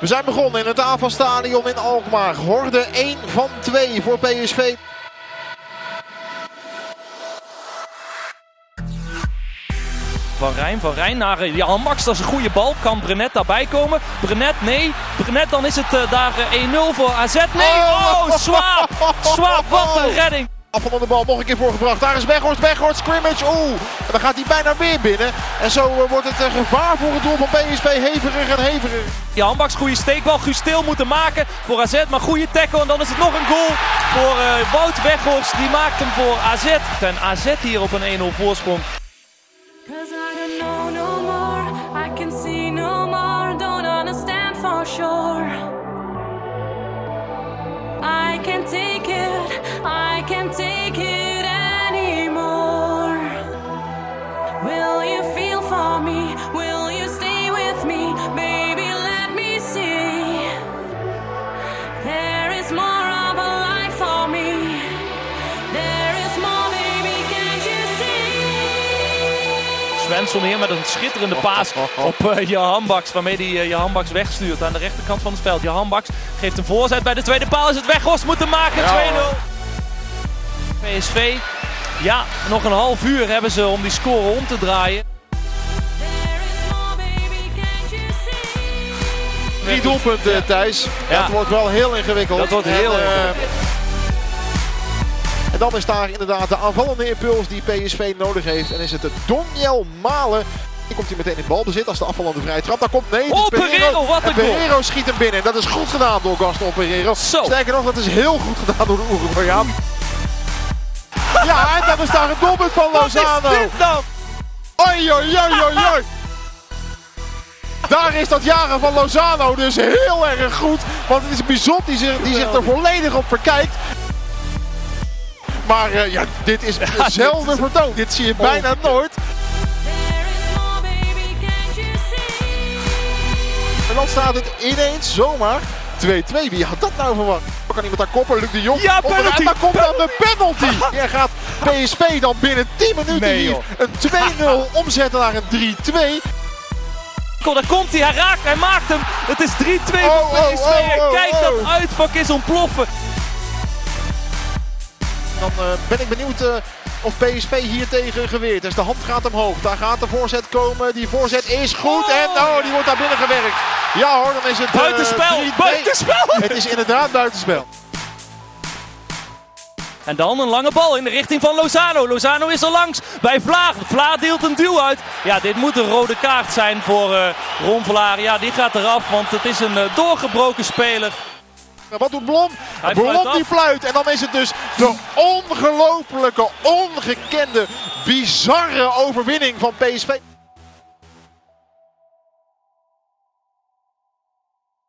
We zijn begonnen in het AFA-stadion in Alkmaar. Horde 1 van 2 voor PSV. Van Rijn, van Rijn naar uh, Jan Max, dat is een goede bal. Kan Brenet daarbij komen? Brenet, nee. Brenet, dan is het uh, daar uh, 1-0 voor AZ. Nee, oh, Swaap! Swaap, wat een redding! Afval van de bal nog een keer voorgebracht. Daar is Weghorst, Weghorst, scrimmage. Oeh, en dan gaat hij bijna weer binnen. En zo uh, wordt het een gevaar voor het doel van PSV heviger en heviger. Jan Baks, goede steekbal. Guus Stil moeten maken voor AZ. Maar goede tackle. En dan is het nog een goal voor uh, Wout Weghorst. Die maakt hem voor AZ. En AZ hier op een 1-0 voorsprong. Svensson hier met een schitterende paas op uh, Johan Baks. Waarmee hij uh, Johan Baks wegstuurt aan de rechterkant van het veld. Johan Baks geeft een voorzet bij de tweede paal. Is het Weghorst moeten maken. 2-0. PSV. Ja, nog een half uur hebben ze om die score om te draaien. Drie doelpunten, ja. Thijs. Ja. Dat wordt wel heel ingewikkeld. Dat wordt heel en, ingewikkeld. Uh, en dan is daar inderdaad de aanvallende impuls die PSV nodig heeft. En is het de Donjel Malen. Die komt hij meteen in balbezit als de afvallende vrije trap. Daar komt nee. Oh, Pereiro, wat een Pereiro goal. schiet hem binnen. En dat is goed gedaan door Gaston Pereiro. Zo. Sterker nog, dat is heel goed gedaan door de Uruguayaan. Ja, en dan is daar een doelpunt van Lozano. Wat is dit oei, oei. Daar is dat jagen van Lozano dus heel erg goed. Want het is Bizot die zich, die zich er volledig op verkijkt. Maar uh, ja, dit is hetzelfde vertoon. Dit zie je bijna nooit. En dan staat het ineens zomaar 2-2. Wie had dat nou verwacht? Kan iemand daar koppen? Luc de Jong. Ja, penalty. En dan komt dan de penalty. Hij gaat PSV dan binnen 10 minuten nee, hier een 2-0 omzetten naar een 3-2. Daar komt hij, hij raakt, hij maakt hem. Het is 3-2 oh, voor PSV. Oh, oh, en kijk, dat uitvak is ontploffen. Dan uh, ben ik benieuwd uh, of PSV hier tegen geweert. Dus de hand gaat omhoog. Daar gaat de voorzet komen. Die voorzet is goed. Oh, en oh, die wordt daar binnen gewerkt. Ja hoor, dan is het... Buitenspel! Uh, buitenspel! Het is inderdaad buitenspel. En dan een lange bal in de richting van Lozano. Lozano is er langs bij Vlaar. Vlaar deelt een duw uit. Ja, dit moet een rode kaart zijn voor uh, Ron Vlaar. Ja, die gaat eraf, want het is een uh, doorgebroken speler. Wat doet Blom? Hij Blom fluit die fluit. En dan is het dus de ongelofelijke, ongekende, bizarre overwinning van PSV.